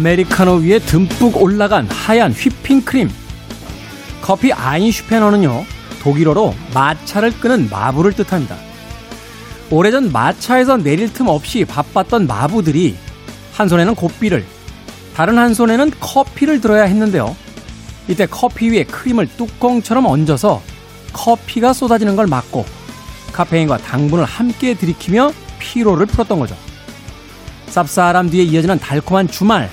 아메리카노 위에 듬뿍 올라간 하얀 휘핑크림. 커피 아인슈페너는요, 독일어로 마차를 끄는 마부를 뜻합니다. 오래전 마차에서 내릴 틈 없이 바빴던 마부들이 한 손에는 고삐를, 다른 한 손에는 커피를 들어야 했는데요. 이때 커피 위에 크림을 뚜껑처럼 얹어서 커피가 쏟아지는 걸 막고 카페인과 당분을 함께 들이키며 피로를 풀었던 거죠. 쌉싸람 뒤에 이어지는 달콤한 주말.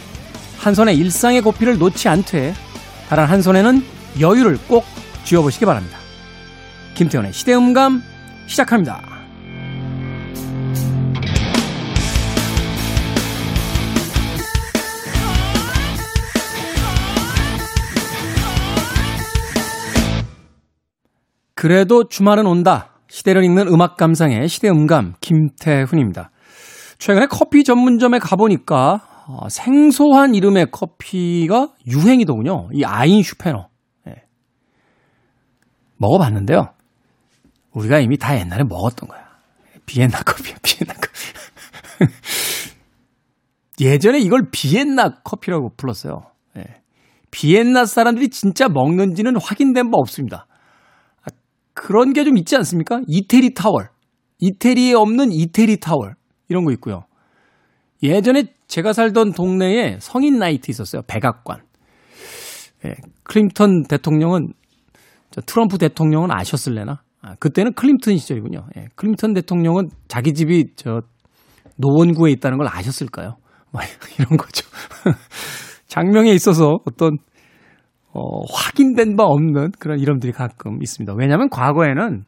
한 손에 일상의 고피를 놓지 않되 다른 한 손에는 여유를 꼭 쥐어보시기 바랍니다. 김태훈의 시대음감 시작합니다. 그래도 주말은 온다. 시대를 읽는 음악 감상의 시대음감 김태훈입니다. 최근에 커피 전문점에 가보니까 어, 생소한 이름의 커피가 유행이더군요. 이 아인 슈페너. 네. 먹어봤는데요. 우리가 이미 다 옛날에 먹었던 거야. 비엔나 커피야, 비엔나 커피. 예전에 이걸 비엔나 커피라고 불렀어요. 네. 비엔나 사람들이 진짜 먹는지는 확인된 바 없습니다. 아, 그런 게 좀 있지 않습니까? 이태리 타월. 이태리에 없는 이태리 타월. 이런 거 있고요. 예전에 제가 살던 동네에 성인 나이트 있었어요. 백악관. 예, 클린턴 대통령은 트럼프 대통령은 아셨을래나? 아, 그때는 클린턴 시절이군요. 예, 클린턴 대통령은 자기 집이 저 노원구에 있다는 걸 아셨을까요? 뭐 이런 거죠. 장명에 있어서 어떤 어, 확인된 바 없는 그런 이름들이 가끔 있습니다. 왜냐하면 과거에는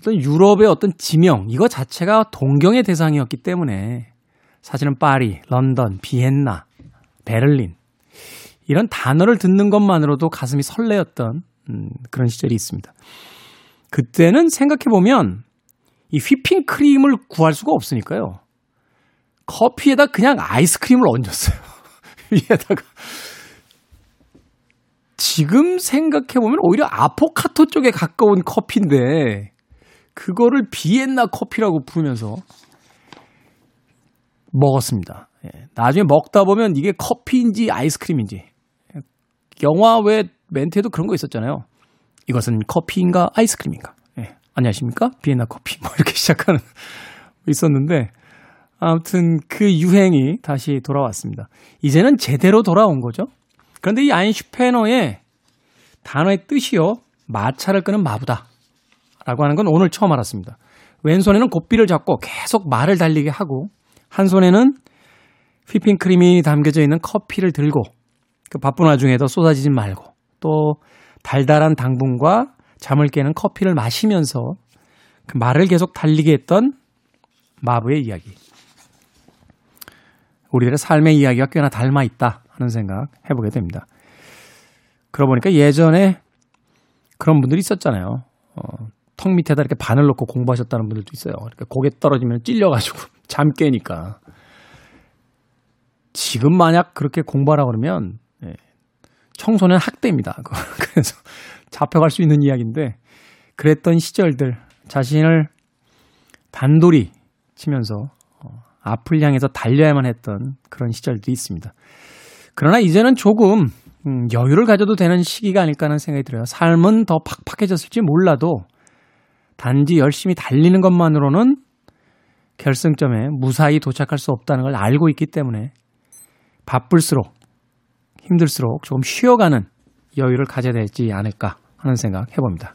어떤 유럽의 어떤 지명 이거 자체가 동경의 대상이었기 때문에 사실은 파리, 런던, 비엔나, 베를린 이런 단어를 듣는 것만으로도 가슴이 설레었던 음, 그런 시절이 있습니다. 그때는 생각해 보면 이 휘핑 크림을 구할 수가 없으니까요. 커피에다 그냥 아이스크림을 얹었어요. 위에다가 지금 생각해 보면 오히려 아포카토 쪽에 가까운 커피인데 그거를 비엔나 커피라고 부르면서 먹었습니다. 예. 나중에 먹다 보면 이게 커피인지 아이스크림인지 영화 외 멘트에도 그런 거 있었잖아요. 이것은 커피인가 아이스크림인가? 예. 안녕하십니까? 비엔나 커피 뭐 이렇게 시작하는 있었는데 아무튼 그 유행이 다시 돌아왔습니다. 이제는 제대로 돌아온 거죠. 그런데 이 아인슈페너의 단어의 뜻이요. 마차를 끄는 마부다. 라고 하는 건 오늘 처음 알았습니다. 왼손에는 고삐를 잡고 계속 말을 달리게 하고 한 손에는 휘핑 크림이 담겨져 있는 커피를 들고 그 바쁜 와중에도 쏟아지지 말고 또 달달한 당분과 잠을 깨는 커피를 마시면서 그 말을 계속 달리게 했던 마부의 이야기. 우리들의 삶의 이야기가 꽤나 닮아 있다 하는 생각 해보게 됩니다. 그러고 보니까 예전에 그런 분들이 있었잖아요. 어, 턱 밑에다 이렇게 바늘 놓고 공부하셨다는 분들도 있어요. 그러니까 고개 떨어지면 찔려가지고 잠 깨니까. 지금 만약 그렇게 공부하라 그러면 예, 청소년 학대입니다. 그래서 잡혀갈 수 있는 이야기인데 그랬던 시절들 자신을 단돌이 치면서 어, 앞을 향해서 달려야만 했던 그런 시절들이 있습니다. 그러나 이제는 조금 음, 여유를 가져도 되는 시기가 아닐까 하는 생각이 들어요. 삶은 더 팍팍해졌을지 몰라도 단지 열심히 달리는 것만으로는 결승점에 무사히 도착할 수 없다는 걸 알고 있기 때문에 바쁠수록 힘들수록 조금 쉬어가는 여유를 가져야 되지 않을까 하는 생각 해봅니다.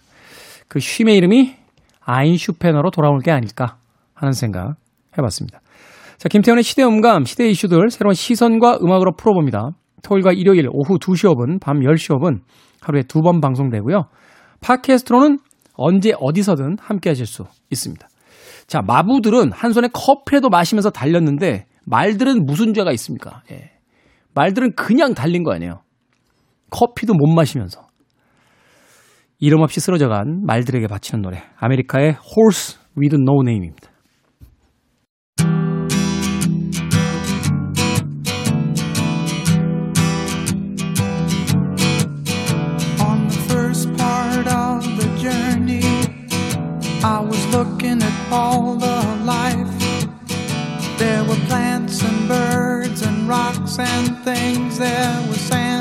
그 쉼의 이름이 아인슈페너로 돌아올 게 아닐까 하는 생각 해봤습니다. 자, 김태훈의 시대 음감, 시대 이슈들 새로운 시선과 음악으로 풀어봅니다. 토요일과 일요일 오후 2시 5분, 밤 10시 5분 하루에 두 번 방송되고요. 팟캐스트로는 언제 어디서든 함께 하실 수 있습니다. 자, 마부들은 한 손에 커피라도 마시면서 달렸는데 말들은 무슨 죄가 있습니까? 예. 말들은 그냥 달린 거 아니에요. 커피도 못 마시면서. 이름 없이 쓰러져 간 말들에게 바치는 노래. 아메리카의 Horse with No Name입니다. All the life. There were plants and birds and rocks and things. There was sand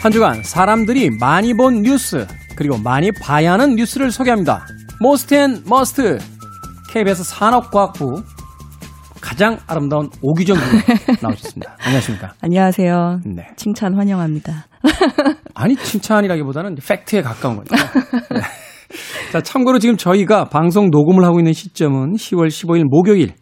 한 주간 사람들이 많이 본 뉴스 그리고 많이 봐야 하는 뉴스를 소개합니다. Most and Must KBS 산업과학부 가장 아름다운 오기정 군 나오셨습니다. 안녕하십니까? 안녕하세요. 네. 칭찬 환영합니다. 아니 칭찬이라기보다는 팩트에 가까운 거죠. 네. 자 참고로 지금 저희가 방송 녹음을 하고 있는 시점은 10월 15일 목요일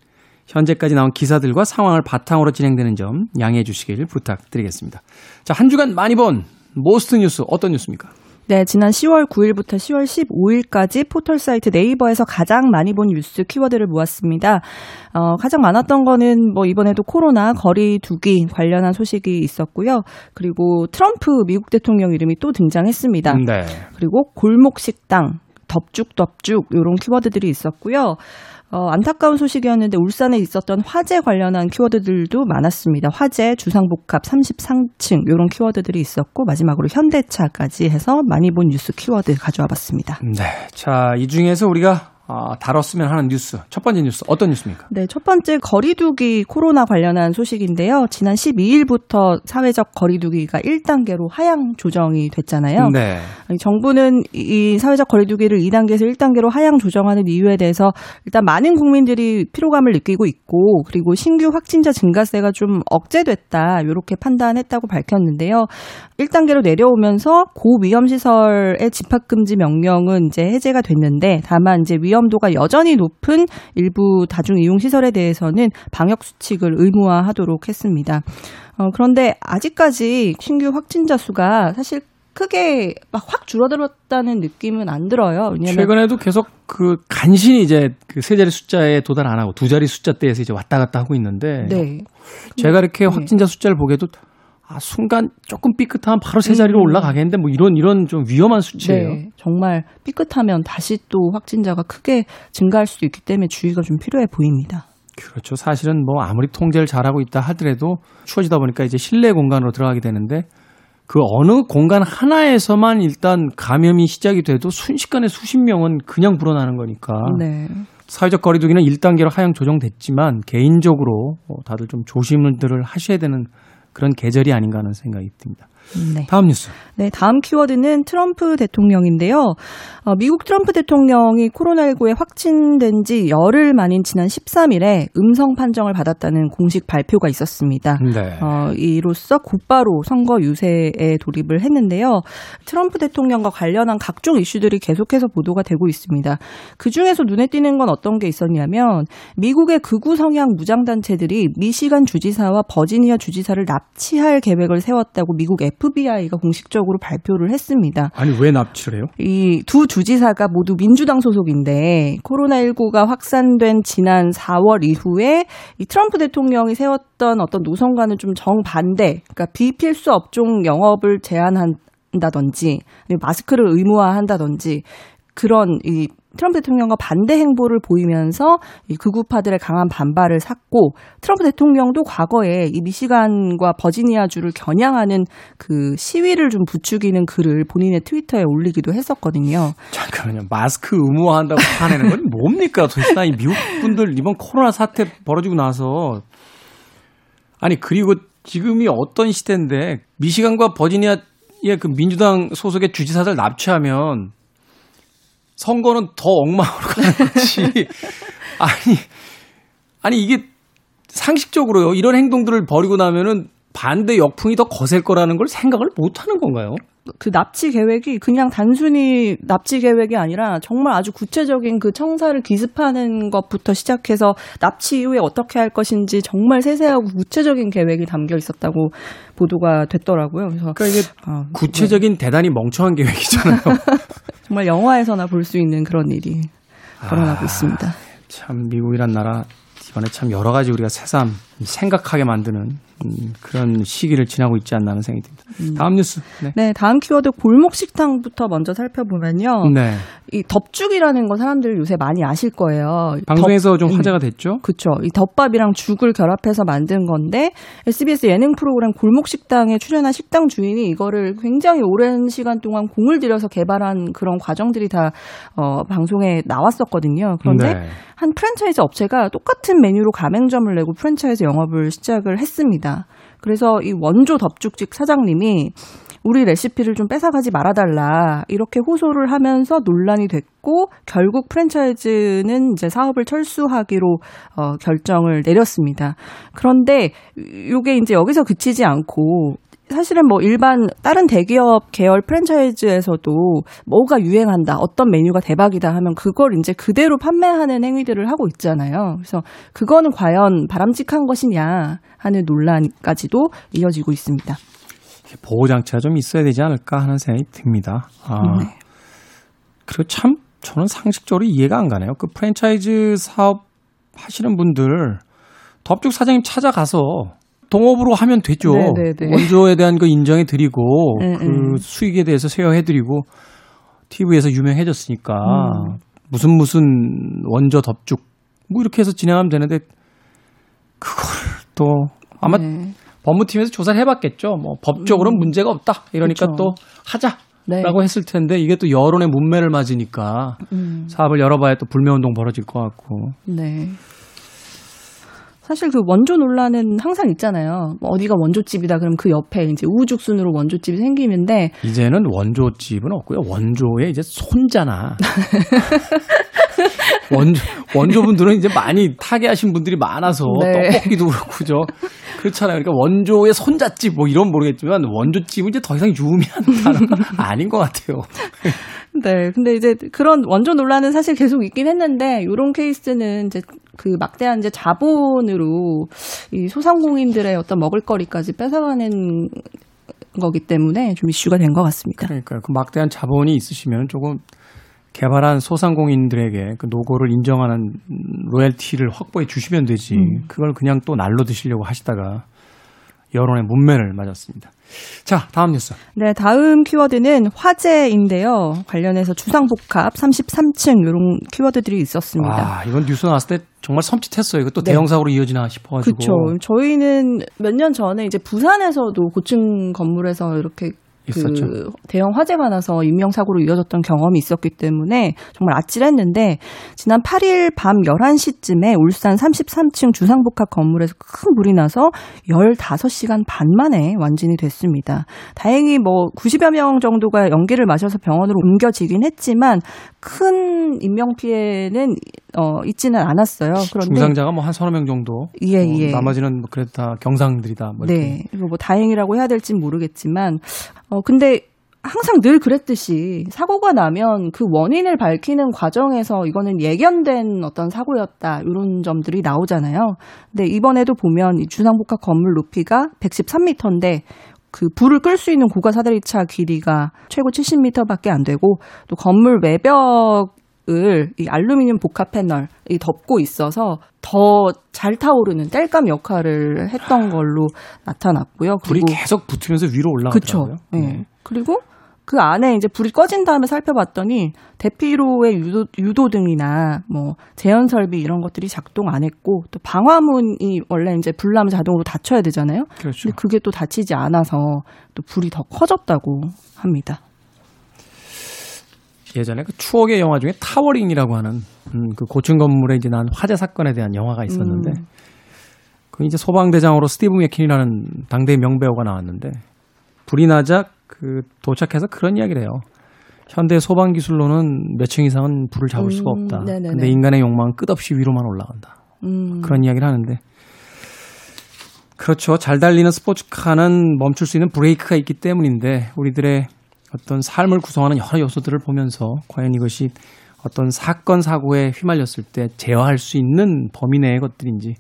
현재까지 나온 기사들과 상황을 바탕으로 진행되는 점 양해해 주시길 부탁드리겠습니다. 자, 한 주간 많이 본 Most 뉴스 어떤 뉴스입니까? 네, 지난 10월 9일부터 10월 15일까지 포털 사이트 네이버에서 가장 많이 본 뉴스 키워드를 모았습니다. 어, 가장 많았던 거는 뭐 이번에도 코로나 거리 두기 관련한 소식이 있었고요. 그리고 트럼프 미국 대통령 이름이 또 등장했습니다. 네. 그리고 골목 식당, 덮죽덮죽 이런 키워드들이 있었고요. 어, 안타까운 소식이었는데 울산에 있었던 화재 관련한 키워드들도 많았습니다. 화재, 주상복합 33층 이런 키워드들이 있었고 마지막으로 현대차까지 해서 많이 본 뉴스 키워드 가져와 봤습니다. 네. 자, 이 중에서 우리가 어, 다뤘으면 하는 뉴스. 첫 번째 뉴스 어떤 뉴스입니까? 네, 첫 번째 거리두기 코로나 관련한 소식인데요. 지난 12일부터 사회적 거리두기가 1단계로 하향 조정이 됐잖아요. 네. 정부는 이 사회적 거리두기를 2단계에서 1단계로 하향 조정하는 이유에 대해서 일단 많은 국민들이 피로감을 느끼고 있고 그리고 신규 확진자 증가세가 좀 억제됐다 이렇게 판단했다고 밝혔는데요. 1단계로 내려오면서 고위험 시설의 집합 금지 명령은 이제 해제가 됐는데 다만 이제 위험 위험도가 여전히 높은 일부 다중 이용 시설에 대해서는 방역 수칙을 의무화하도록 했습니다. 어, 그런데 아직까지 신규 확진자 수가 사실 크게 막 확 줄어들었다는 느낌은 안 들어요. 최근에도 계속 그 간신히 이제 그 세 자리 숫자에 도달 안 하고 두 자리 숫자대에서 이제 왔다 갔다 하고 있는데 네. 제가 이렇게 네. 확진자 숫자를 보게도 아, 순간 조금 삐끗하면 바로 세 자리로 음. 올라가겠는데 뭐 이런 이런 좀 위험한 수치예요. 네, 정말 삐끗하면 다시 또 확진자가 크게 증가할 수도 있기 때문에 주의가 좀 필요해 보입니다. 그렇죠. 사실은 뭐 아무리 통제를 잘하고 있다 하더라도 추워지다 보니까 이제 실내 공간으로 들어가게 되는데 그 어느 공간 하나에서만 일단 감염이 시작이 돼도 순식간에 수십 명은 그냥 불어나는 거니까. 네. 사회적 거리두기는 1단계로 하향 조정됐지만 개인적으로 어, 다들 좀 조심들을 하셔야 되는 그런 계절이 아닌가 하는 생각이 듭니다. 네. 다음 뉴스. 네, 다음 키워드는 트럼프 대통령인데요. 어, 미국 트럼프 대통령이 코로나19에 확진된 지 열흘 만인 지난 13일에 음성 판정을 받았다는 공식 발표가 있었습니다. 네. 어, 이로써 곧바로 선거 유세에 돌입을 했는데요. 트럼프 대통령과 관련한 각종 이슈들이 계속해서 보도가 되고 있습니다. 그 중에서 눈에 띄는 건 어떤 게 있었냐면 미국의 극우 성향 무장단체들이 미시간 주지사와 버지니아 주지사를 납치할 계획을 세웠다고 미국 FBI가 공식적으로 발표를 했습니다. 아니 왜 납치를 해요? 이 두 주지사가 모두 민주당 소속인데 코로나19가 확산된 지난 4월 이후에 이 트럼프 대통령이 세웠던 어떤 노선과는 좀 정반대, 그러니까 비필수 업종 영업을 제한한 다든지 마스크를 의무화한다든지 그런 이 트럼프 대통령과 반대 행보를 보이면서 이 극우파들의 강한 반발을 샀고 트럼프 대통령도 과거에 이 미시간과 버지니아주를 겨냥하는 그 시위를 좀 부추기는 글을 본인의 트위터에 올리기도 했었거든요. 잠깐만요. 마스크 의무화한다고 화내는 건 뭡니까? 도대체 이 미국 분들 이번 코로나 사태 벌어지고 나서 아니 그리고 지금이 어떤 시대인데 미시간과 버지니아의 그 민주당 소속의 주지사들 납치하면 선거는 더 엉망으로 가는 거지. 아니, 아니, 이게 상식적으로요. 이런 행동들을 벌이고 나면은 반대 역풍이 더 거셀 거라는 걸 생각을 못 하는 건가요? 그 납치 계획이 그냥 단순히 납치 계획이 아니라 정말 아주 구체적인 그 청사를 기습하는 것부터 시작해서 납치 이후에 어떻게 할 것인지 정말 세세하고 구체적인 계획이 담겨 있었다고 보도가 됐더라고요. 그래서 그러니까 이게 아, 구체적인 네. 대단히 멍청한 계획이잖아요. 정말 영화에서나 볼 수 있는 그런 일이 벌어나고 아, 있습니다. 참 미국이란 나라 이번에 참 여러 가지 우리가 새삼 생각하게 만드는 음, 그런 시기를 지나고 있지 않나 하는 생각이 듭니다. 음. 다음 뉴스. 네. 네. 다음 키워드 골목 식당부터 먼저 살펴보면요. 네. 이 덮죽이라는 거 사람들 요새 많이 아실 거예요. 방송에서 덮, 좀 화제가 됐죠? 그렇죠. 이 덮밥이랑 죽을 결합해서 만든 건데 SBS 예능 프로그램 골목 식당에 출연한 식당 주인이 이거를 굉장히 오랜 시간 동안 공을 들여서 개발한 그런 과정들이 다 어, 방송에 나왔었거든요. 그런데 네. 한 프랜차이즈 업체가 똑같은 메뉴로 가맹점을 내고 프랜차이즈 영업을 시작을 했습니다. 그래서 이 원조 덮죽집 사장님이 우리 레시피를 좀 뺏어가지 말아달라 이렇게 호소를 하면서 논란이 됐고 결국 프랜차이즈는 이제 사업을 철수하기로 어, 결정을 내렸습니다. 그런데 이게 이제 여기서 그치지 않고 사실은 뭐 일반 다른 대기업 계열 프랜차이즈에서도 뭐가 유행한다, 어떤 메뉴가 대박이다 하면 그걸 이제 그대로 판매하는 행위들을 하고 있잖아요. 그래서 그거는 과연 바람직한 것이냐 하는 논란까지도 이어지고 있습니다. 보호 장치가 좀 있어야 되지 않을까 하는 생각이 듭니다. 아, 네. 그리고 참 저는 상식적으로 이해가 안 가네요. 그 프랜차이즈 사업 하시는 분들 덥죽 사장님 찾아가서 동업으로 하면 되죠. 네네네. 네, 네. 원조에 대한 거 인정해 드리고 네, 그 수익에 대해서 세어해 드리고 TV에서 유명해졌으니까 음. 무슨 무슨 원조 덮죽 뭐 이렇게 해서 진행하면 되는데 그걸 또 아마 네. 법무팀에서 조사를 해봤겠죠. 뭐 법적으로는 음. 문제가 없다. 이러니까 그쵸. 또 하자. 네. 라고 했을 텐데 이게 또 여론의 문매를 맞으니까 음. 사업을 열어봐야 또 불매운동 벌어질 것 같고. 네. 사실 그 원조 논란은 항상 있잖아요. 뭐 어디가 원조집이다 그러면 그 옆에 이제 우후죽순으로 원조집이 생기는데 이제는 원조집은 없고요. 원조의 이제 손자나 원조 원조분들은 이제 많이 타계하신 분들이 많아서 네. 떡볶이도 그렇고 죠 그렇잖아요. 그러니까 원조의 손자집 뭐 이런 모르겠지만 원조집은 이제 더 이상 유미한 단어가 아닌 것 같아요. 네. 근데 이제 그런 원조 논란은 사실 계속 있긴 했는데 이런 케이스는 이제 그 막대한 이제 자본으로 이 소상공인들의 어떤 먹을거리까지 뺏어가는 거기 때문에 좀 이슈가 된 것 같습니다. 그러니까요. 그 막대한 자본이 있으시면 조금 개발한 소상공인들에게 그 노고를 인정하는 로열티를 확보해 주시면 되지. 음. 그걸 그냥 또 날로 드시려고 하시다가 여론의 문매를 맞았습니다. 자, 다음 뉴스. 네, 다음 키워드는 화재인데요. 관련해서 주상복합 33층 이런 키워드들이 있었습니다. 아, 이건 뉴스 나왔을 때 정말 섬찟했어요. 이거 또 네. 대형 사고로 이어지나 싶어가지고. 그렇죠. 저희는 몇 년 전에 이제 부산에서도 고층 건물에서 이렇게 있었죠. 그 대형 화재가 나서 인명사고로 이어졌던 경험이 있었기 때문에 정말 아찔했는데 지난 8일 밤 11시쯤에 울산 33층 주상복합 건물에서 큰 불이 나서 15시간 반 만에 완진이 됐습니다. 다행히 뭐 90여 명 정도가 연기를 마셔서 병원으로 옮겨지긴 했지만 큰 인명 피해는 어 있지는 않았어요. 그런데 중상자가 뭐 한 서너 명 정도. 예, 뭐 예. 나머지는 뭐 그래도 다 경상들이다. 뭐 네. 뭐 다행이라고 해야 될진 모르겠지만 어 근데 항상 늘 그랬듯이 사고가 나면 그 원인을 밝히는 과정에서 이거는 예견된 어떤 사고였다 이런 점들이 나오잖아요. 근데 이번에도 보면 이 주상복합 건물 높이가 113m인데 그 불을 끌 수 있는 고가 사다리차 길이가 최고 70m밖에 안 되고 또 건물 외벽 을 이 알루미늄 복합 패널이 덮고 있어서 더 잘 타오르는 땔감 역할을 했던 걸로 나타났고요. 불이 계속 붙으면서 위로 올라가더라고요. 그렇죠. 네. 그리고 그 안에 이제 불이 꺼진 다음에 살펴봤더니 대피로의 유도, 유도등이나 뭐 제연 설비 이런 것들이 작동 안 했고 또 방화문이 원래 이제 불나면 자동으로 닫혀야 되잖아요. 그렇죠. 근데 그게 또 닫히지 않아서 또 불이 더 커졌다고 합니다. 예전에 그 추억의 영화 중에 타워링이라고 하는 음, 그 고층 건물에 이제 난 화재 사건에 대한 영화가 있었는데 음. 그 이제 소방대장으로 스티브 맥킨이라는 당대 명배우가 나왔는데 불이 나자 그 도착해서 그런 이야기를 해요. 현대 소방 기술로는 몇 층 이상은 불을 잡을 수가 음, 없다. 음, 근데 인간의 욕망은 끝없이 위로만 올라간다. 음. 그런 이야기를 하는데 그렇죠. 잘 달리는 스포츠카는 멈출 수 있는 브레이크가 있기 때문인데 우리들의 어떤 삶을 구성하는 여러 요소들을 보면서 과연 이것이 어떤 사건 사고에 휘말렸을 때 제어할 수 있는 범위 내의 것들인지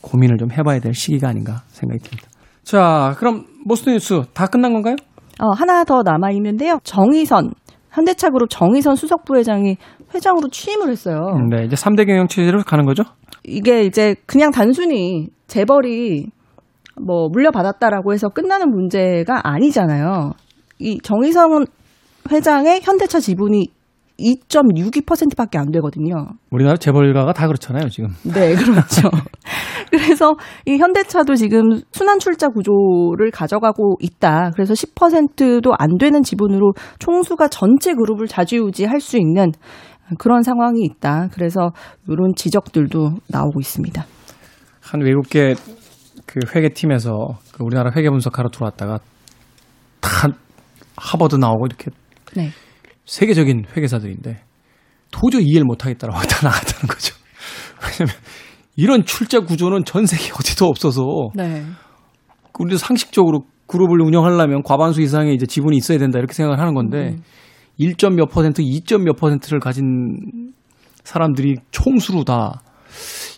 고민을 좀 해봐야 될 시기가 아닌가 생각이 듭니다. 자, 그럼 모스트 뉴스 다 끝난 건가요? 어, 하나 더 남아 있는데요. 정의선 현대차 그룹 정의선 수석 부회장이 회장으로 취임을 했어요. 네, 이제 3대 경영 체제로 가는 거죠? 이게 이제 그냥 단순히 재벌이 뭐 물려받았다라고 해서 끝나는 문제가 아니잖아요. 이 정의선 회장의 현대차 지분이 2.62%밖에 안 되거든요. 우리나라 재벌가가 다 그렇잖아요, 지금. 네, 그렇죠. 그래서 이 현대차도 지금 순환 출자 구조를 가져가고 있다. 그래서 10%도 안 되는 지분으로 총수가 전체 그룹을 자주유지할 수 있는 그런 상황이 있다. 그래서 이런 지적들도 나오고 있습니다. 한 외국계 그 회계팀에서 그 우리나라 회계 분석하러 들어왔다가 다 하버드 나오고 이렇게 네. 세계적인 회계사들인데 도저히 이해를 못하겠다라고 다 나갔다는 거죠. 왜냐면 이런 출자 구조는 전 세계 어디도 없어서 네. 우리도 상식적으로 그룹을 운영하려면 과반수 이상의 이제 지분이 있어야 된다 이렇게 생각을 하는 건데 음. 1점 몇 퍼센트, 2점 몇 퍼센트를 가진 사람들이 총수로 다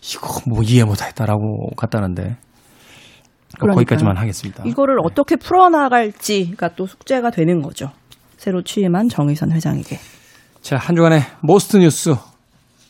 이거 뭐 이해 못하겠다라고 갔다는데 그러니까요. 거기까지만 하겠습니다. 이거를 네. 어떻게 풀어나갈지가 또 숙제가 되는 거죠. 새로 취임한 정의선 회장에게. 자, 한 주간의 must 뉴스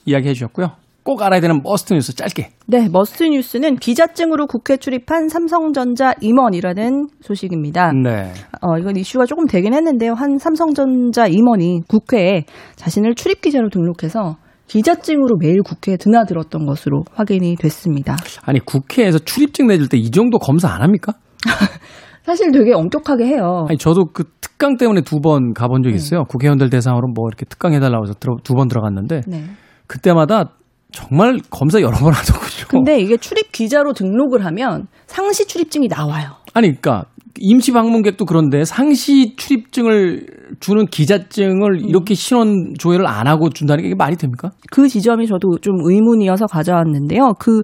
이야기해 주셨고요. 꼭 알아야 되는 must 뉴스 짧게. 네, must 뉴스는 기자증으로 국회 출입한 삼성전자 임원이라는 소식입니다. 네. 어, 이건 이슈가 조금 되긴 했는데요. 한 삼성전자 임원이 국회에 자신을 출입 기자로 등록해서 기자증으로 매일 국회에 드나들었던 것으로 확인이 됐습니다. 아니, 국회에서 출입증 내줄 때 이 정도 검사 안 합니까? 사실 되게 엄격하게 해요. 아니, 저도 그 특강 때문에 두 번 가본 적이 네. 있어요. 네. 국회의원들 대상으로 뭐 이렇게 특강 해달라고 해서 두 번 들어갔는데 네. 그때마다 정말 검사 여러 번 하더군요. 근데 이게 출입 기자로 등록을 하면 상시 출입증이 나와요. 아니, 그러니까 임시 방문객도 그런데 상시 출입증을 주는 기자증을 음. 이렇게 신원 조회를 안 하고 준다는 게 말이 됩니까? 그 지점이 저도 좀 의문이어서 가져왔는데요. 그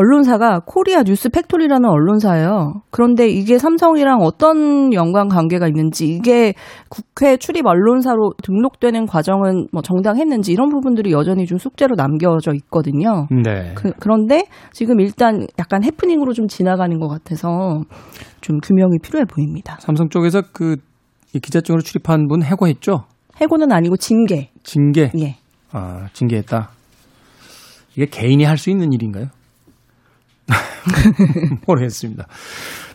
언론사가 코리아 뉴스 팩토리라는 언론사예요. 그런데 이게 삼성이랑 어떤 연관 관계가 있는지 이게 국회 출입 언론사로 등록되는 과정은 뭐 정당했는지 이런 부분들이 여전히 좀 숙제로 남겨져 있거든요. 네. 그, 그런데 지금 일단 약간 해프닝으로 좀 지나가는 것 같아서 좀 규명이 필요해 보입니다. 삼성 쪽에서 그 기자증으로 출입한 분 해고했죠? 해고는 아니고 징계. 징계? 예. 아, 징계했다. 이게 개인이 할 수 있는 일인가요? 모르겠습니다.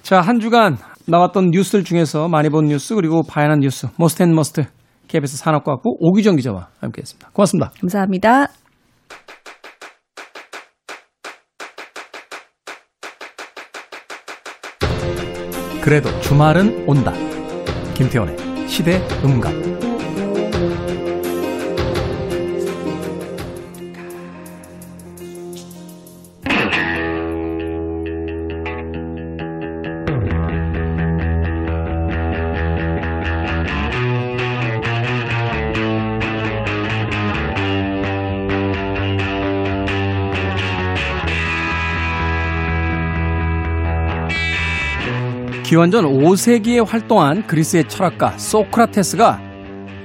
자, 한 주간 나왔던 뉴스들 중에서 많이 본 뉴스 그리고 봐야 하는 뉴스 most and must KBS 산업과학부 오기정 기자와 함께했습니다. 고맙습니다. 감사합니다. 그래도 주말은 온다. 김태원의 시대 음감. 기원전 5세기에 활동한 그리스의 철학가 소크라테스가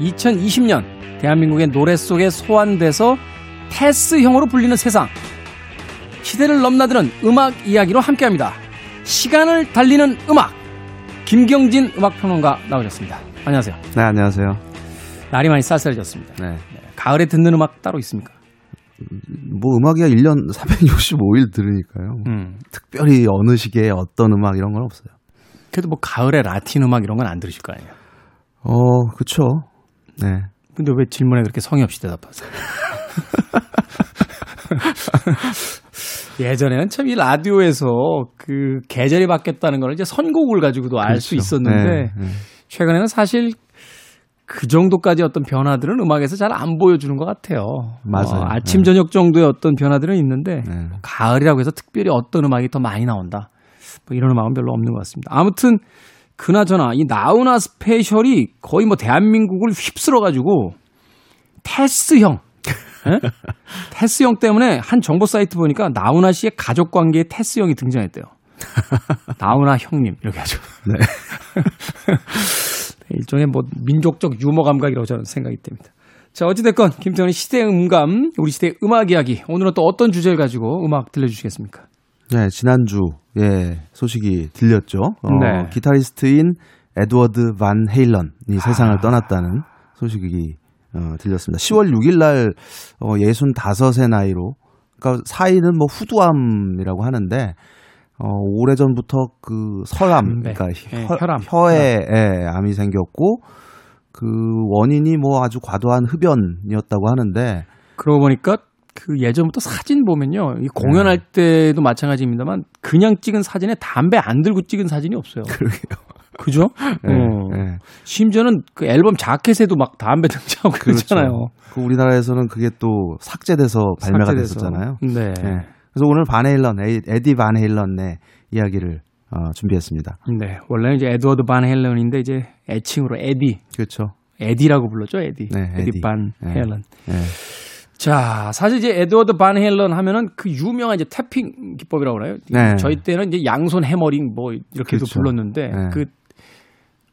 2020년 대한민국의 노래 속에 소환돼서 테스형으로 불리는 세상. 시대를 넘나드는 음악 이야기로 함께합니다. 시간을 달리는 음악. 김경진 음악평론가 나오셨습니다. 안녕하세요. 네, 안녕하세요. 날이 많이 쌀쌀해졌습니다. 네. 네. 가을에 듣는 음악 따로 있습니까? 뭐 음악이야 1년 365일 들으니까요. 음. 특별히 어느 시기에 어떤 음악 이런 건 없어요. 그래도 뭐 가을에 라틴 음악 이런 건 안 들으실 거 아니에요? 어, 그쵸. 네. 근데 왜 질문에 그렇게 성의 없이 대답하세요? 예전에는 참 이 라디오에서 그 계절이 바뀌었다는 걸 이제 선곡을 가지고도 알수 그렇죠. 있었는데 네, 네. 최근에는 사실 그 정도까지 어떤 변화들은 음악에서 잘 안 보여주는 것 같아요. 맞아요. 어, 아침 네. 저녁 정도의 어떤 변화들은 있는데 네. 가을이라고 해서 특별히 어떤 음악이 더 많이 나온다. 뭐 이런 마음 별로 없는 것 같습니다. 아무튼 그나저나 이 나우나 스페셜이 거의 뭐 대한민국을 휩쓸어 가지고 테스형 예? 테스형 때문에 한 정보 사이트 보니까 나우나 씨의 가족 관계에 테스형이 등장했대요. 나훈아 형님 이렇게 하죠. 네. 일종의 뭐 민족적 유머 감각이라고 저는 생각이 됩니다. 자, 어찌됐건 김태훈의 시대 음감, 우리 시대 음악 이야기. 오늘은 또 어떤 주제를 가지고 음악 들려주시겠습니까? 네, 지난주 예 소식이 들렸죠. 어, 네. 기타리스트인 에드워드 반 헤일런이 아. 세상을 떠났다는 소식이 어, 들렸습니다. 10월 6일 날 어, 65의 나이로 그러니까 사이는 뭐 후두암이라고 하는데 어, 오래전부터 그 설암, 네. 그러니까 네, 혀, 혈암. 혀에 예, 암이 생겼고 그 원인이 뭐 아주 과도한 흡연이었다고 하는데 그러고 보니까 그 예전부터 사진 보면요. 이 공연할 네. 때도 마찬가지입니다만 그냥 찍은 사진에 담배 안 들고 찍은 사진이 없어요. 그러게요. 그죠? 네, 어. 네. 심지어는 그 앨범 자켓에도 막 담배 등장하고 그렇죠. 그러잖아요. 그 우리나라에서는 그게 또 삭제돼서 발매가 삭제돼서. 됐었잖아요. 네. 네. 그래서 오늘 반 헤일런, 에디 반 헤일런의 이야기를 어, 준비했습니다. 네. 원래는 이제 에드워드 반 헤일런인데 이제 애칭으로 에디. 그렇죠. 에디라고 불렀죠, 에디. 네, 에디, 에디 반 네. 헤일런. 네. 자, 사실 이제 에드워드 반 헤일런 하면은 그 유명한 이제 tapping 기법이라고 그래요. 네. 저희 때는 이제 양손 hammering 뭐 이렇게도 그렇죠. 불렀는데 네. 그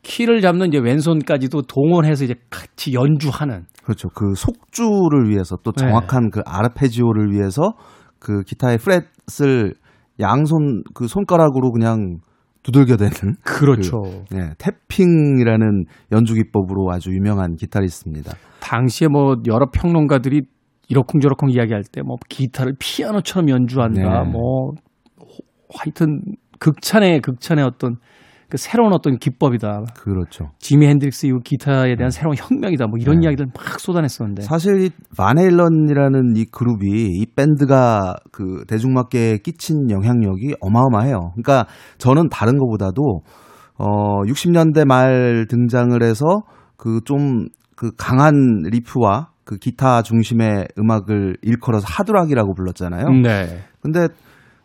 피크를 잡는 이제 왼손까지도 동원해서 이제 같이 연주하는. 그렇죠. 그 속주를 위해서 또 정확한 네. 그 아르페지오를 위해서 그 기타의 fret을 양손 그 손가락으로 그냥 두들겨대는 그렇죠. 그, 네, 태핑이라는 연주 기법으로 아주 유명한 기타리스트입니다. 당시에 뭐 여러 평론가들이 이러쿵저러쿵 이야기할 때 뭐 기타를 피아노처럼 연주한다. 네. 뭐 하여튼 극찬의 극찬의 어떤 그 새로운 어떤 기법이다. 그렇죠. 지미 핸드릭스 이후 기타에 대한 새로운 혁명이다. 뭐 이런 네. 이야기들 막 쏟아냈었는데. 사실 이 바네일런이라는 이 그룹이 이 밴드가 그 대중마켓에 끼친 영향력이 어마어마해요. 그러니까 저는 다른 것보다도 어 60년대 말 등장을 해서 그 좀그 그 강한 리프와 그 기타 중심의 음악을 일컬어서 하드락이라고 불렀잖아요. 네. 근데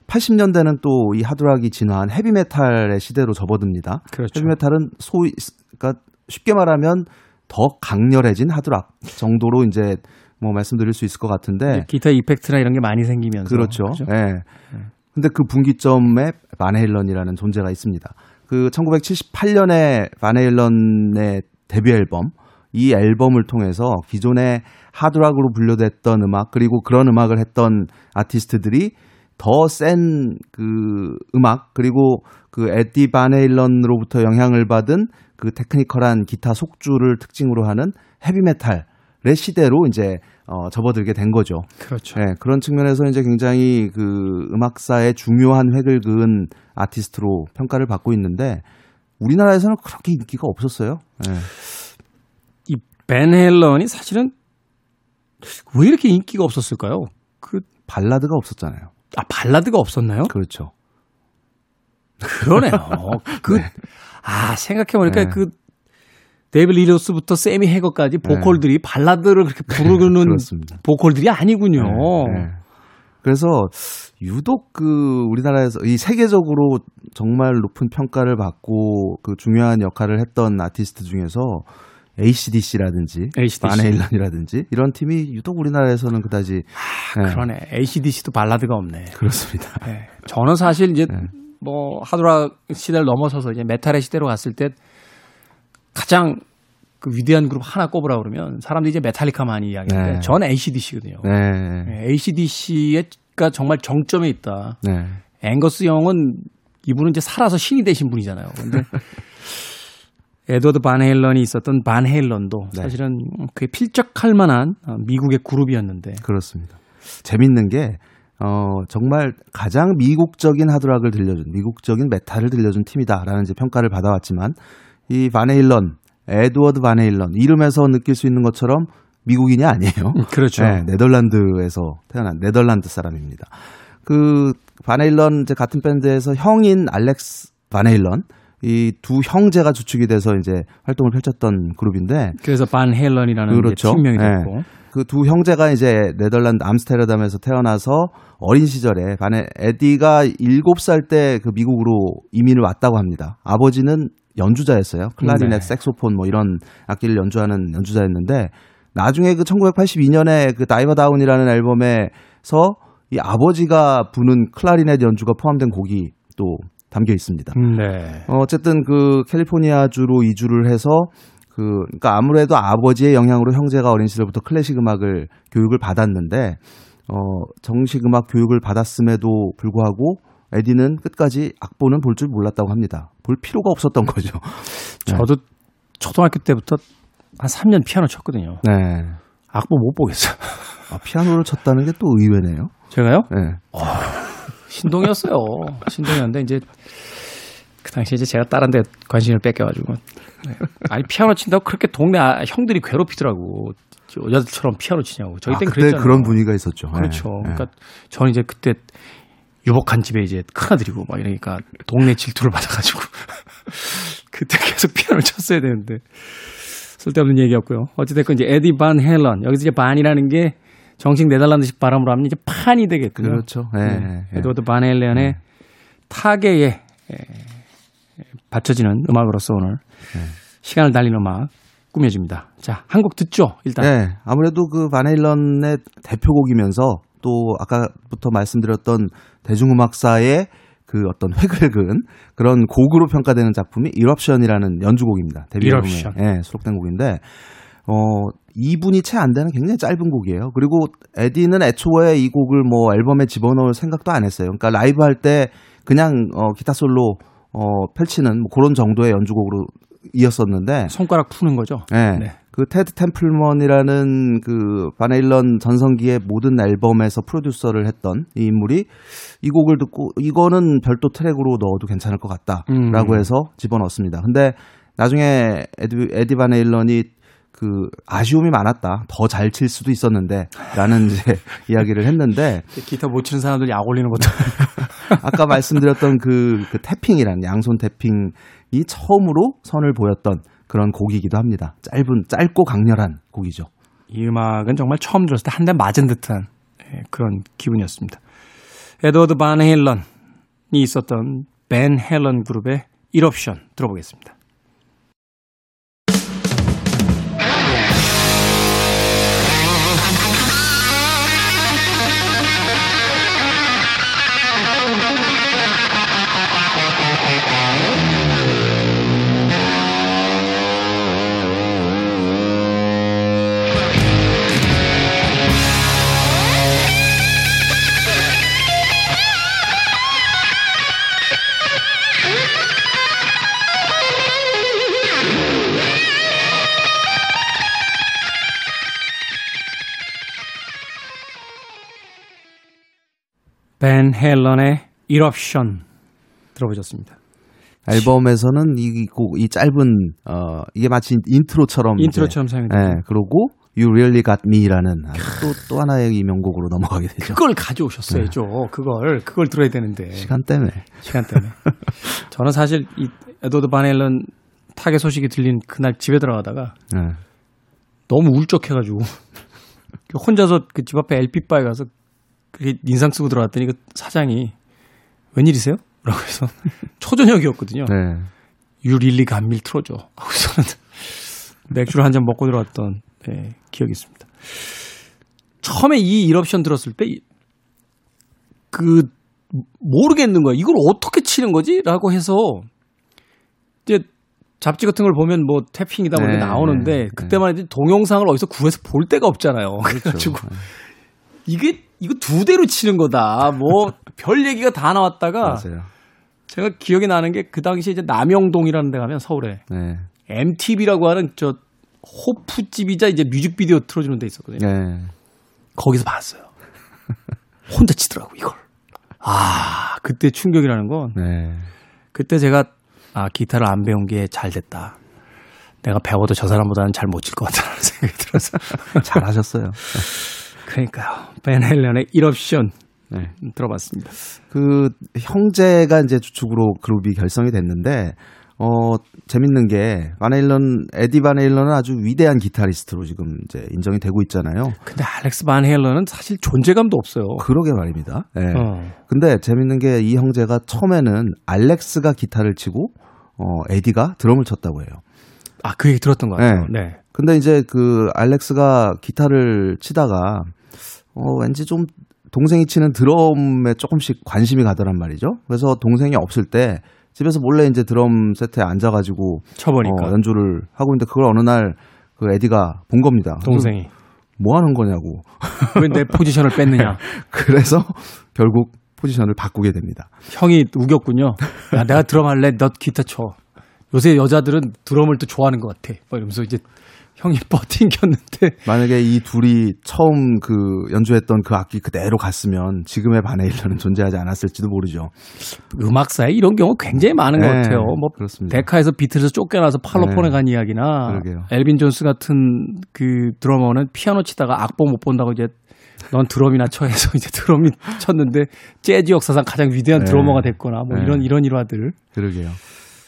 80년대는 또 이 하드락이 진화한 헤비메탈의 시대로 접어듭니다. 그렇죠. 헤비메탈은 소위 그러니까 쉽게 말하면 더 강렬해진 하드락 정도로 이제 뭐 말씀드릴 수 있을 것 같은데 기타 이펙트나 이런 게 많이 생기면서 그렇죠. 그렇죠? 예. 네. 근데 그 분기점에 바네일런이라는 존재가 있습니다. 그 1978년에 바네일런의 데뷔 앨범 이 앨범을 통해서 기존의 하드락으로 분류됐던 음악 그리고 그런 음악을 했던 아티스트들이 더 센 그 음악 그리고 그 에디 바네일런으로부터 영향을 받은 그 테크니컬한 기타 속주를 특징으로 하는 헤비메탈 의 시대로 이제 어, 접어들게 된 거죠. 그렇죠. 네, 그런 측면에서 이제 굉장히 그 음악사의 중요한 획을 그은 아티스트로 평가를 받고 있는데 우리나라에서는 그렇게 인기가 없었어요. 네. 이벤 헬런이 사실은 왜 이렇게 인기가 없었을까요? 그 발라드가 없었잖아요. 아, 발라드가 없었나요? 그렇죠. 그러네요. 그, 네. 아, 생각해보니까 네. 그, 데이비드 리 로스부터 새미 헤이거까지 네. 보컬들이 네. 발라드를 그렇게 부르는 보컬들이 아니군요. 네, 네. 그래서 유독 그 우리나라에서 이 세계적으로 정말 높은 평가를 받고 그 중요한 역할을 했던 아티스트 중에서 ACDC라든지 ACDC. 반 헤일런이라든지 이런 팀이 유독 우리나라에서는 그다지 아, 그러네. ACDC도 발라드가 없네. 그렇습니다. 네. 저는 사실 이제 네. 뭐 하드락 시대를 넘어서서 이제 메탈의 시대로 갔을 때 가장 그 위대한 그룹 하나 꼽으라 그러면 사람들이 이제 메탈리카 많이 이야기하는데 네. 저는 ACDC거든요. 네. ACDC가 정말 정점에 있다. 네. 앵거스 영은 이분은 이제 살아서 신이 되신 분이잖아요. 근데 에드워드 반 헤일런이 있었던 반 헤일런도 네. 사실은 그에 필적할 만한 어, 미국의 그룹이었는데 그렇습니다. 재밌는 게 어, 정말 가장 미국적인 하드락을 들려준, 미국적인 메탈을 들려준 팀이다라는 이제 평가를 받아왔지만, 이 바네일런, 에드워드 바네일런, 이름에서 느낄 수 있는 것처럼 미국인이 아니에요. 그렇죠. 네, 네덜란드에서 태어난 네덜란드 사람입니다. 그 바네일런 이제 같은 밴드에서 형인 알렉스 바네일런, 이 두 형제가 주축이 돼서 이제 활동을 펼쳤던 그룹인데 그래서 반 헤일런이라는 그렇죠. 팀명이 됐고 네. 그 두 형제가 이제 네덜란드 암스테르담에서 태어나서 어린 시절에 반에 에디가 7살 때 그 미국으로 이민을 왔다고 합니다. 아버지는 연주자였어요. 클라리넷, 네. 색소폰 뭐 이런 악기를 연주하는 연주자였는데 나중에 그 1982년에 그 Diver Down이라는 앨범에서 이 아버지가 부는 클라리넷 연주가 포함된 곡이 또또 담겨 있습니다. 네. 어, 어쨌든 그 캘리포니아주로 이주를 해서 그 그러니까 아무래도 아버지의 영향으로 형제가 어린 시절부터 클래식 음악을 교육을 받았는데 어, 정식 음악 교육을 받았음에도 불구하고 에디는 끝까지 악보는 볼 줄 몰랐다고 합니다. 볼 필요가 없었던 거죠. 네. 저도 초등학교 때부터 한 3년 피아노 쳤거든요. 네. 악보 못 보겠어요. 아, 피아노를 쳤다는 게 또 의외네요. 제가요? 네. 어, 신동이었어요. 신동이었는데 이제 그 당시에 이제 제가 다른 데 관심을 뺏겨가지고 네. 아니 피아노 친다고 그렇게 동네 아, 형들이 괴롭히더라고. 여자들처럼 피아노 치냐고. 저희 땐 아, 그랬잖아요. 그런 분위기가 있었죠. 그렇죠. 네. 그러니까 저는 이제 그때 유복한 집에 이제 큰아들이고 막 이러니까 동네 질투를 받아가지고 그때 계속 피아노를 쳤어야 되는데 쓸데없는 얘기였고요. 어찌됐건 이제 에디 반 헬런 여기서 이제 반이라는 게 정식 네덜란드식 발음으로 하면 이제 판이 되겠고요. 그렇죠. 네. 네. 에드워드 반 헬런의 타계에 에, 받쳐지는 음악으로서 오늘 시간을 달리는 음악 꾸며집니다. 자, 한 곡 듣죠, 일단. 네. 아무래도 그 바네일런의 대표곡이면서 또 아까부터 말씀드렸던 대중음악사의 그 어떤 획을 그은 그런 곡으로 평가되는 작품이 이럽션이라는 연주곡입니다. 데뷔 앨범에 예, 수록된 곡인데 어 2분이 채 안 되는 굉장히 짧은 곡이에요. 그리고 에디는 애초에 이 곡을 뭐 앨범에 집어넣을 생각도 안 했어요. 그러니까 라이브 할 때 그냥 어 기타 솔로 어 펼치는 뭐 그런 정도의 연주곡으로 이었었는데 손가락 푸는 거죠. 네. 네. 그 테드 템플먼이라는 그 반 헤일런 전성기의 모든 앨범에서 프로듀서를 했던 이 인물이 이 곡을 듣고 이거는 별도 트랙으로 넣어도 괜찮을 것 같다라고 음. 해서 집어넣습니다. 근데 나중에 에디, 에디 바네일런이 그 아쉬움이 많았다. 더 잘 칠 수도 있었는데 라는 이제 이야기를 했는데 기타 못 치는 사람들 약 올리는 것도 아까 말씀드렸던 그, 그 태핑이란 양손 태핑이 처음으로 선을 보였던 그런 곡이기도 합니다. 짧은 짧고 강렬한 곡이죠. 이 음악은 정말 처음 들었을 때 한 대 맞은 듯한 예, 그런 기분이었습니다. 에드워드 반 헬런이 있었던 벤 헬런 그룹의 1옵션 들어보겠습니다. 반 헤일런의 Eruption 들어보셨습니다. 앨범에서는 이 곡, 이 짧은, 어, 이게 마치 intro처럼. intro처럼 사용되죠. 네, 그러고 You Really Got Me라는 또, 또 하나의 이 명곡으로 넘어가게 되죠. 그걸 가져오셨어야죠. 네. 그걸, 그걸 들어야 되는데. 시간 때문에. 시간 때문에. 저는 사실 이 에드워드 반 헤일런 타계 소식이 들린 그날 집에 들어가다가 네. 너무 울적해가지고 혼자서 그 집 앞에 LP바에 가서 그게 인상 쓰고 들어왔더니 그 사장이 웬일이세요? 라고 해서 초저녁이었거든요. 네. 유릴리 감밀 틀어줘. 하고서는 맥주를 한 잔 먹고 들어왔던 네, 기억이 있습니다. 처음에 이 일옵션 들었을 때 그 모르겠는 거야. 이걸 어떻게 치는 거지? 라고 해서 이제 잡지 같은 걸 보면 뭐 태핑이다 뭐 네, 나오는데 네, 그때만 해도 동영상을 어디서 구해서 볼 데가 없잖아요. 그렇죠. 그래가지고 이게 이거 두 대로 치는 거다. 뭐 별 얘기가 다 나왔다가 맞아요. 제가 기억이 나는 게 그 당시에 이제 남영동이라는 데 가면 서울에 네. MTV라고 하는 저 호프집이자 이제 뮤직비디오 틀어주는 데 있었거든요. 네. 거기서 봤어요. 혼자 치더라고 이걸. 아 그때 충격이라는 건 네. 그때 제가 아 기타를 안 배운 게 잘 됐다. 내가 배워도 저 사람보다는 잘 못 칠 것 같다는 생각이 들어서 잘하셨어요. 그러니까요. 벤 헬런의 1옵션 네. 들어봤습니다. 그 형제가 이제 주축으로 그룹이 결성이 됐는데 어 재밌는 게 바네일런 에디 바네일런은 아주 위대한 기타리스트로 지금 이제 인정이 되고 있잖아요. 근데 알렉스 바네일런은 사실 존재감도 없어요. 그러게 말입니다. 네. 어. 근데 재밌는 게 이 형제가 처음에는 알렉스가 기타를 치고 어 에디가 드럼을 쳤다고 해요. 아, 그 얘기 들었던 것 같아요. 네. 네. 근데 이제 그 알렉스가 기타를 치다가 어 왠지 좀 동생이 치는 드럼에 조금씩 관심이 가더란 말이죠. 그래서 동생이 없을 때 집에서 몰래 이제 드럼 세트에 앉아가지고 쳐보니까 어, 연주를 하고 있는데 그걸 어느 날 그 에디가 본 겁니다. 동생이 뭐 하는 거냐고. 왜 내 포지션을 뺐느냐. 그래서 결국 포지션을 바꾸게 됩니다. 형이 우겼군요. 야, 내가 드럼 할래. 너 기타 쳐. 요새 여자들은 드럼을 또 좋아하는 것 같아. 뭐 이러면서 이제 형이 버팅겼는데 만약에 이 둘이 처음 그 연주했던 그 악기 그대로 갔으면 지금의 바네일러는 존재하지 않았을지도 모르죠. 음악사에 이런 경우 굉장히 많은 네, 것 같아요. 뭐 그렇습니다. 데카에서 비틀에서 쫓겨나서 팔로폰에 네. 간 이야기나 그러게요. 엘빈 존스 같은 그 드러머는 피아노 치다가 악보 못 본다고 이제 넌 드럼이나 쳐 해서 이제 드럼이 쳤는데 재즈 역사상 가장 위대한 네. 드러머가 됐거나 뭐 네. 이런 이런 일화들 그러게요.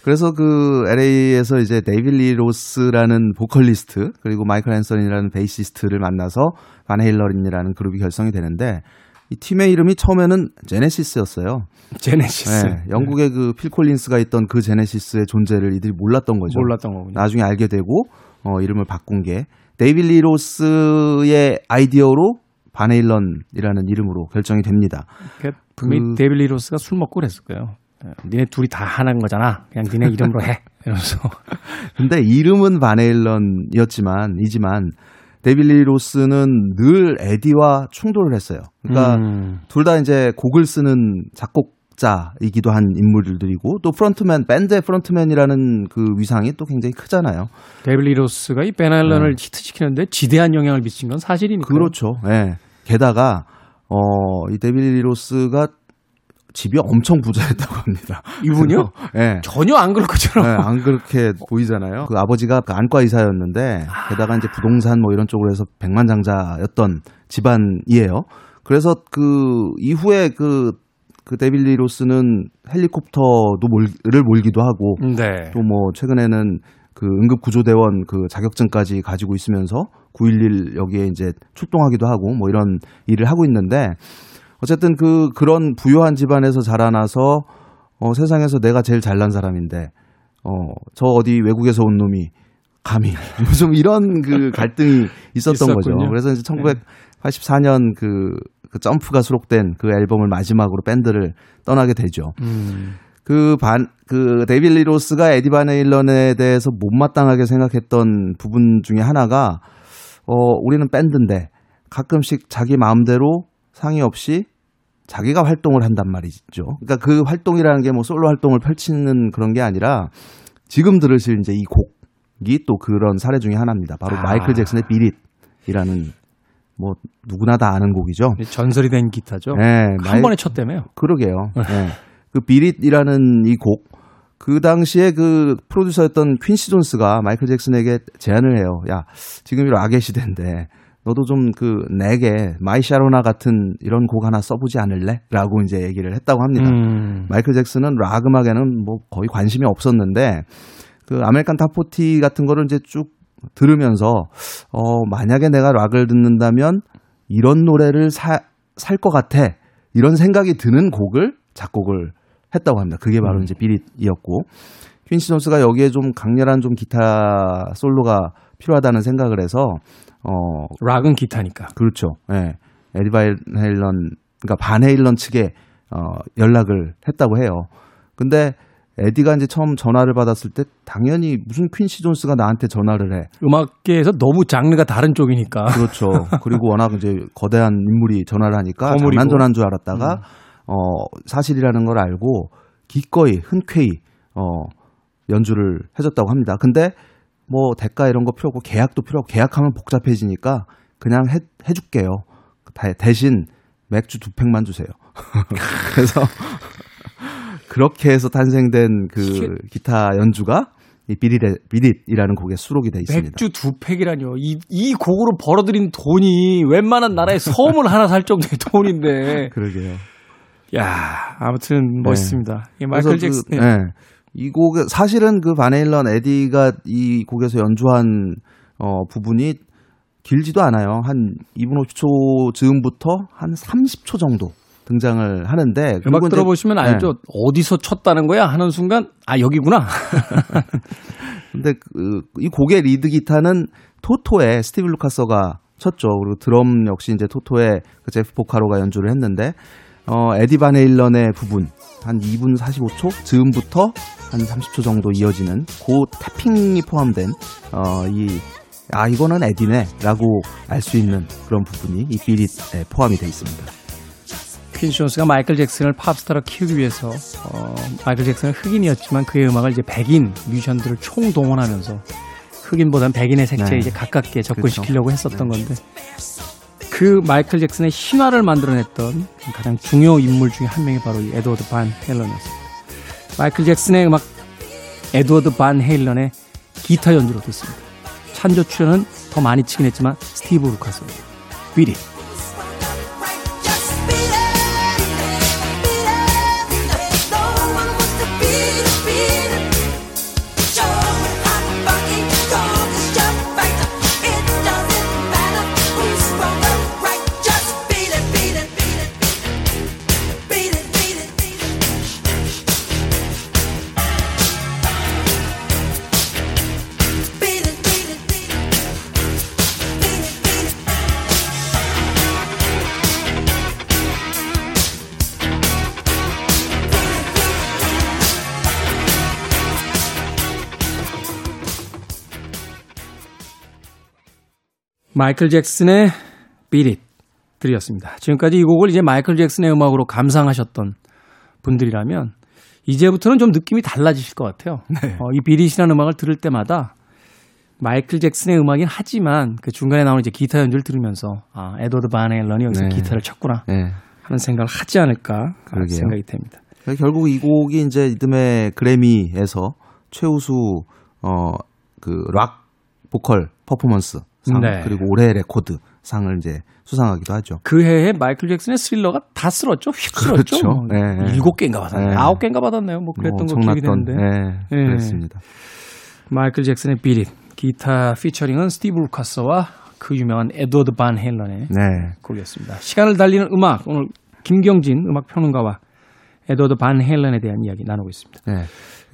그래서 그 LA에서 이제 데이비드 리 로스라는 보컬리스트 그리고 마이클 앤서니라는 베이시스트를 만나서 반 헤일런이라는 그룹이 결성이 되는데 이 팀의 이름이 처음에는 제네시스였어요. 제네시스 네, 영국의 그 필 콜린스가 있던 그 제네시스의 존재를 이들이 몰랐던 거죠. 몰랐던 거군요. 나중에 알게 되고 어, 이름을 바꾼 게 데이비드 리 로스의 아이디어로 반 헤일런이라는 이름으로 결정이 됩니다. 분명히 그- 데이비드 리 로스가 술 먹고 그랬을 거예요. 예, 니네 둘이 다 하나인 거잖아. 그냥 니네 이름으로 해. 이러면서 근데 이름은 반 헤일런이었지만 이지만 데이비드 리 로스는 늘 에디와 충돌을 했어요. 그러니까 음. 둘다 이제 곡을 쓰는 작곡자이기도 한 인물들이고 또 frontman 밴드의 frontman이라는 그 위상이 또 굉장히 크잖아요. 데이빗 리 로스가 이 밴 헤일런을 히트시키는데 지대한 영향을 미친 건 사실이니까. 네. 그렇죠. 예. 게다가 어, 이 데이빗 리 로스가 집이 엄청 부자였다고 합니다. 이분이요? 예. 전혀 안 그럴 것처럼. 네, 안 그렇게 보이잖아요. 그 아버지가 그 안과 의사였는데 게다가 이제 부동산 뭐 이런 쪽으로 해서 백만장자였던 집안이에요. 그래서 그 이후에 그, 그 데이빗 리 로스는 헬리콥터도 몰,를 몰기도 하고 네. 또뭐 최근에는 그 응급 구조대원 그 자격증까지 가지고 있으면서 911 여기에 이제 출동하기도 하고 뭐 이런 일을 하고 있는데 어쨌든 그 그런 부유한 집안에서 자라나서 어 세상에서 내가 제일 잘난 사람인데 어 저 어디 외국에서 온 놈이 감히 좀 이런 그 갈등이 있었던 거죠. 있었군요. 그래서 이제 1984년 그, 그 점프가 수록된 그 앨범을 마지막으로 밴드를 떠나게 되죠. 음. 그 반, 그 데이빗 리 로스가 에디 밴 헤일런에 대해서 못마땅하게 생각했던 부분 중에 하나가 어, 우리는 밴드인데 가끔씩 자기 마음대로 상의 없이 자기가 활동을 한단 말이죠. 그러니까 그 활동이라는 게 뭐 솔로 활동을 펼치는 그런 게 아니라 지금 들으실 이제 이 곡이 또 그런 사례 중에 하나입니다. 바로 아. 마이클 잭슨의 Beat It이라는 뭐 누구나 다 아는 곡이죠. 전설이 된 기타죠. 네, 한 마이- 번에 쳤다며요. 그러게요. 네. 그 Beat It이라는 이 곡, 그 당시에 그 프로듀서였던 퀸시 존스가 마이클 잭슨에게 제안을 해요. 야, 지금이 락의 시대인데, 너도 좀 그 낵의 My Sharona 같은 이런 곡 하나 써보지 않을래? 라고 이제 얘기를 했다고 합니다. 음. 마이클 잭슨은 락 음악에는 뭐 거의 관심이 없었는데 그 American Top 40 같은 거를 이제 쭉 들으면서 어 만약에 내가 락을 듣는다면 이런 노래를 살것 같아 이런 생각이 드는 곡을 작곡을 했다고 합니다. 그게 바로 이제 비릿이었고 퀸시 존스가 여기에 좀 강렬한 좀 기타 솔로가 필요하다는 생각을 해서 어 락은 기타니까. 그렇죠. 예. 에디 바네일런 그러니까 바네일런 측에 어 연락을 했다고 해요. 근데 에디가 이제 처음 전화를 받았을 때 당연히 무슨 퀸시 존스가 나한테 전화를 해. 음악계에서 너무 장르가 다른 쪽이니까. 그렇죠. 그리고 워낙 이제 거대한 인물이 전화를 하니까. 장난 전화인 줄 알았다가 어 사실이라는 걸 알고 기꺼이 흔쾌히 어 연주를 해줬다고 합니다. 근데 뭐 대가 이런 거 필요 없고 계약도 필요 없고 계약하면 복잡해지니까 그냥 해 해줄게요. 대- 대신 맥주 두 팩만 주세요. 그래서 그렇게 해서 탄생된 그 기타 연주가 이 비릿의 비릿이라는 곡에 수록이 돼 있습니다. 맥주 두 팩이라뇨. 이, 이 곡으로 벌어들인 돈이 웬만한 나라의 섬을 하나 살 정도의 돈인데. 그러게요. 야 아무튼 멋있습니다. 이 마이클 그래서 잭슨. 그, 예. 이 곡에 사실은 그 바네일런 에디가 이 곡에서 연주한 어 부분이 길지도 않아요. 한 2분 50초 즈음부터 한 30초 정도 등장을 하는데 음악 이제- 들어보시면 알죠. 네. 어디서 쳤다는 거야 하는 순간 아 여기구나. 근데 그, 이 곡의 리드 기타는 토토의 스티브 루카서가 쳤죠. 그리고 드럼 역시 이제 토토의 그 제프 포카로가 연주를 했는데 어, 에디 밴 헤일런의 부분 한 2분 45초 즈음부터 한 30초 정도 이어지는 그 tapping이 포함된 어, 이 아, 이거는 에디네라고 알 수 있는 그런 부분이 이 비릿에 포함이 되어 있습니다. 퀸시 존스가 마이클 잭슨을 팝스타로 키우기 위해서 어, 마이클 잭슨은 흑인이었지만 그의 음악을 이제 백인 뮤지션들을 총동원하면서 흑인보다는 백인의 색채에 네. 이제 가깝게 접근시키려고 그렇죠. 했었던 네. 건데 그 마이클 잭슨의 신화를 만들어냈던 가장 중요 인물 중에 한 명이 바로 이 에드워드 반 헤일런이었습니다. 마이클 잭슨의 음악 에드워드 반 헤일런의 기타 연주로 듣습니다. 찬조 출연은 더 많이 치긴 했지만 스티브 루카서입니다. 위리 마이클 잭슨의 비릿 들이었습니다. 지금까지 이 곡을 이제 마이클 잭슨의 음악으로 감상하셨던 분들이라면 이제부터는 좀 느낌이 달라지실 것 같아요. 네. 어, 이 비릿이라는 음악을 들을 때마다 마이클 잭슨의 음악이긴 하지만 그 중간에 나오는 이제 기타 연주를 들으면서 아 에드워드 바네일런이 여기서 네. 기타를 쳤구나 네. 하는 생각을 하지 않을까 그러게요. 생각이 됩니다. 결국 이 곡이 이제 이듬해 그래미에서 최우수 어 그 락 보컬 퍼포먼스 상 네. 그리고 올해 레코드 상을 이제 수상하기도 하죠. 그 해에 마이클 잭슨의 스릴러가 다 쓸었죠. 휩쓸었죠. 그렇죠. 뭐 네. 일곱 개인가 받았나요? 네. 아홉 개인가 받았나요? 뭐 그랬던 뭐, 거 기억이 되는데. 네. 네. 그렇습니다. 마이클 잭슨의 비릿 기타 피처링은 스티브 루카서와 그 유명한 에드워드 반 헤일런의 네. 곡이었습니다. 시간을 달리는 음악 오늘 김경진 음악 평론가와 에드워드 반 헤일런에 대한 이야기 나누고 있습니다. 네.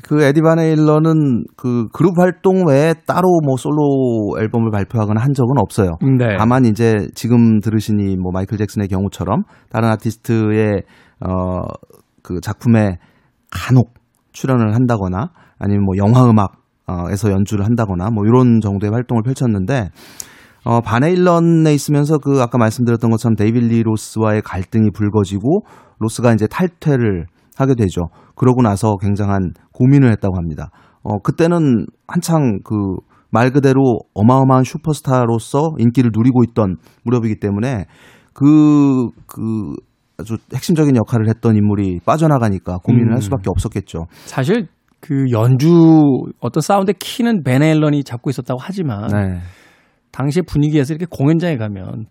그 에디 밴 헤일런은 그 그룹 활동 외에 따로 뭐 솔로 앨범을 발표하거나 한 적은 없어요. 네. 다만 이제 지금 들으시니 뭐 마이클 잭슨의 경우처럼 다른 아티스트의 어 그 작품에 간혹 출연을 한다거나 아니면 뭐 영화 음악에서 연주를 한다거나 뭐 이런 정도의 활동을 펼쳤는데 어 밴 헤일런에 있으면서 그 아까 말씀드렸던 것처럼 데이빗 리 로스와의 갈등이 불거지고 로스가 이제 탈퇴를 하게 되죠. 그러고 나서 굉장한 고민을 했다고 합니다. 어, 그때는 한창 그 말 그대로 어마어마한 슈퍼스타로서 인기를 누리고 있던 무렵이기 때문에 그, 그 아주 핵심적인 역할을 했던 인물이 빠져나가니까 고민을 음. 할 수밖에 없었겠죠. 사실 그 연주 어떤 사운드 키는 밴 헤일런이 잡고 있었다고 하지만 네. 당시의 분위기에서 이렇게 공연장에 가면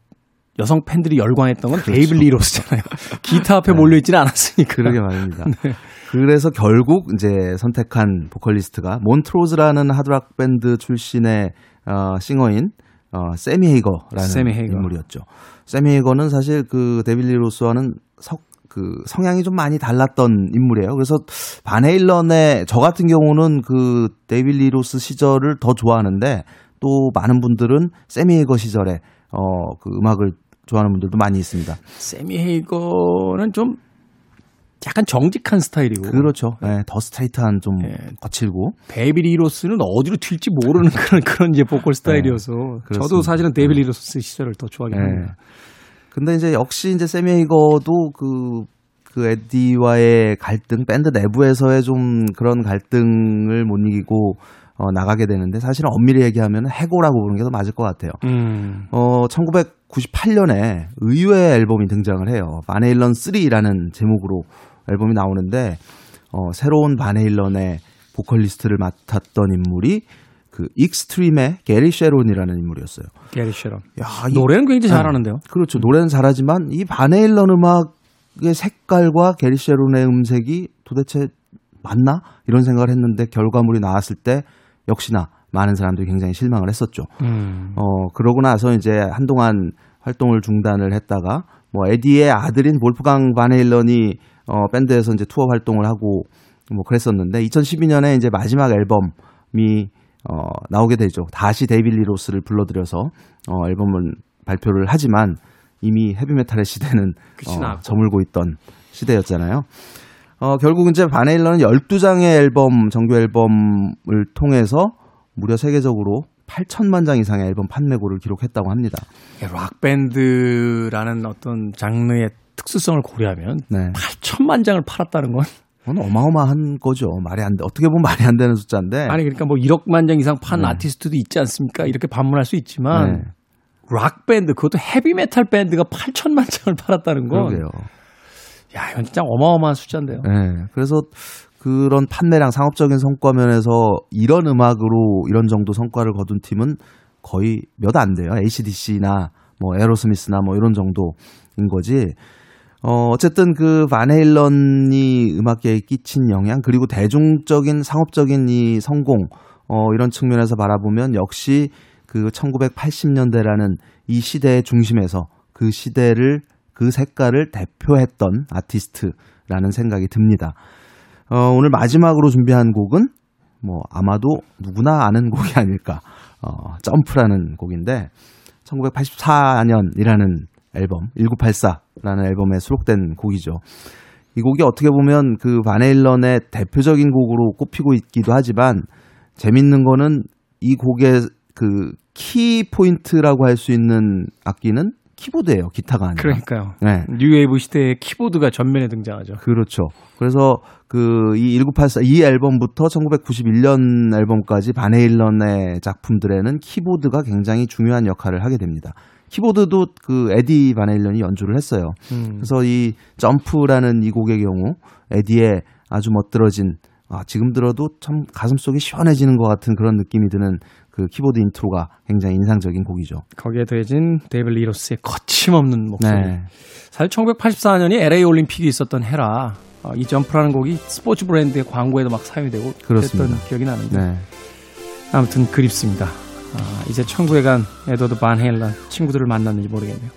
여성 팬들이 열광했던 건 그렇죠. 데이빗 리 로스잖아요. 기타 앞에 네. 몰려있지는 않았으니까. 그러게 말입니다. 네. 그래서 결국 이제 선택한 보컬리스트가 몬트로즈라는 하드락 밴드 출신의 어, 싱어인 어, 새미 헤이거라는 새미 헤이거. 인물이었죠. 새미 헤이거는 사실 그 데이빗 리 로스와는 석, 그 성향이 좀 많이 달랐던 인물이에요. 그래서 밴 헤일런의 저 같은 경우는 그 데이빗 리 로스 시절을 더 좋아하는데 또 많은 분들은 새미 헤이거 시절에 어, 그 음악을 좋아하는 분들도 많이 있습니다. 새미 헤이거는 좀 약간 정직한 스타일이고. 그렇죠. 네, 더 스트레이트한 좀 네. 거칠고. 데이빗 리 로스는 어디로 튈지 모르는 그런 그런 이제 보컬 스타일이어서 네, 저도 사실은 네. 리 로스 시절을 더 좋아하긴 네. 합니다. 근데 이제 역시 이제 새미 헤이거도 그, 그 에디와의 갈등, 밴드 내부에서의 좀 그런 갈등을 못 이기고 어, 나가게 되는데 사실은 엄밀히 얘기하면 해고라고 부르는 게 더 맞을 것 같아요. 음. 어, 1998년에 의외의 앨범이 등장을 해요. 밴 헤일런 3라는 제목으로 앨범이 나오는데 어, 새로운 밴 헤일런의 보컬리스트를 맡았던 인물이 그 익스트림의 게리 쉐론이라는 인물이었어요. 게리 쉐론. 야, 이, 노래는 굉장히 잘하는데요. 네, 그렇죠. 노래는 잘하지만 이 밴 헤일런 음악의 색깔과 게리 쉐론의 음색이 도대체 맞나? 이런 생각을 했는데 결과물이 나왔을 때 역시나 많은 사람들이 굉장히 실망을 했었죠. 음. 어, 그러고 나서 이제 한동안 활동을 중단을 했다가 뭐 에디의 아들인 볼프강 밴 헤일런이 어, 밴드에서 이제 투어 활동을 하고 뭐 그랬었는데 2012년에 이제 마지막 앨범이 어, 나오게 되죠. 다시 데이빗 리 로스를 불러들여서 어, 앨범을 발표를 하지만 이미 헤비메탈의 시대는 어, 저물고 있던 시대였잖아요. 어, 결국 이제 바네일러는 12장의 앨범, 정규 앨범을 통해서 무려 세계적으로 8천만 장 이상의 앨범 판매고를 기록했다고 합니다. 락밴드라는 어떤 장르의 특수성을 고려하면 네. 8천만 장을 팔았다는 건 그건 어마어마한 거죠. 말이 안 돼. 어떻게 보면 말이 안 되는 숫자인데. 아니 그러니까 뭐 1억만 장 이상 판 네. 아티스트도 있지 않습니까? 이렇게 반문할 수 있지만 네. 락 밴드 그것도 헤비 메탈 밴드가 8천만 장을 팔았다는 건 그러게요. 야, 이건 진짜 어마어마한 숫자인데요. 네. 그래서 그런 판매량 상업적인 성과 면에서 이런 음악으로 이런 정도 성과를 거둔 팀은 거의 몇 안 돼요. ACDC나 뭐 에어로스미스나 뭐 이런 정도인 거지. 어, 어쨌든 그 반 헤일런이 음악계에 끼친 영향, 그리고 대중적인 상업적인 이 성공, 어, 이런 측면에서 바라보면 역시 그 1980년대라는 이 시대의 중심에서 그 시대를, 그 색깔을 대표했던 아티스트라는 생각이 듭니다. 어, 오늘 마지막으로 준비한 곡은 뭐 아마도 누구나 아는 곡이 아닐까. 어, 점프라는 곡인데 1984년이라는 앨범 1984라는 앨범에 수록된 곡이죠. 이 곡이 어떻게 보면 그 바네일런의 대표적인 곡으로 꼽히고 있기도 하지만 재밌는 거는 이 곡의 그 키 포인트라고 할 수 있는 악기는 키보드예요. 기타가 아니라. 그러니까요. 네. 뉴웨이브 시대에 키보드가 전면에 등장하죠. 그렇죠. 그래서 그 이 1984, 이 앨범부터 1991년 앨범까지 반 헤일런의 작품들에는 키보드가 굉장히 중요한 역할을 하게 됩니다. 키보드도 그 에디 반 헤일런이 연주를 했어요. 음. 그래서 이 점프라는 이 곡의 경우 에디의 아주 멋들어진 아, 지금 들어도 참 가슴속이 시원해지는 것 같은 그런 느낌이 드는 그 키보드 인트로가 굉장히 인상적인 곡이죠. 거기에 더해진 데이비드 리 로스의 거침없는 목소리. 네. 사실 1984년이 LA 올림픽이 있었던 해라 어, 이 점프라는 곡이 스포츠 브랜드의 광고에도 막 사용되고 그랬던 기억이 나는데 네. 아무튼 그립습니다. 아, 이제 천국에 간 에드워드 반 헤일런 친구들을 만났는지 모르겠네요.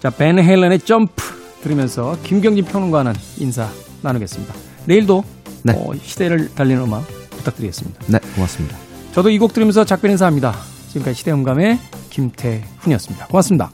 자, 벤 헤일런의 점프 들으면서 김경진 평론가는 인사 나누겠습니다. 내일도 네. 어, 시대를 달리는 음악 부탁드리겠습니다. 네, 고맙습니다. 저도 이 곡 들으면서 작별 인사합니다. 지금까지 시대음감의 김태훈이었습니다. 고맙습니다.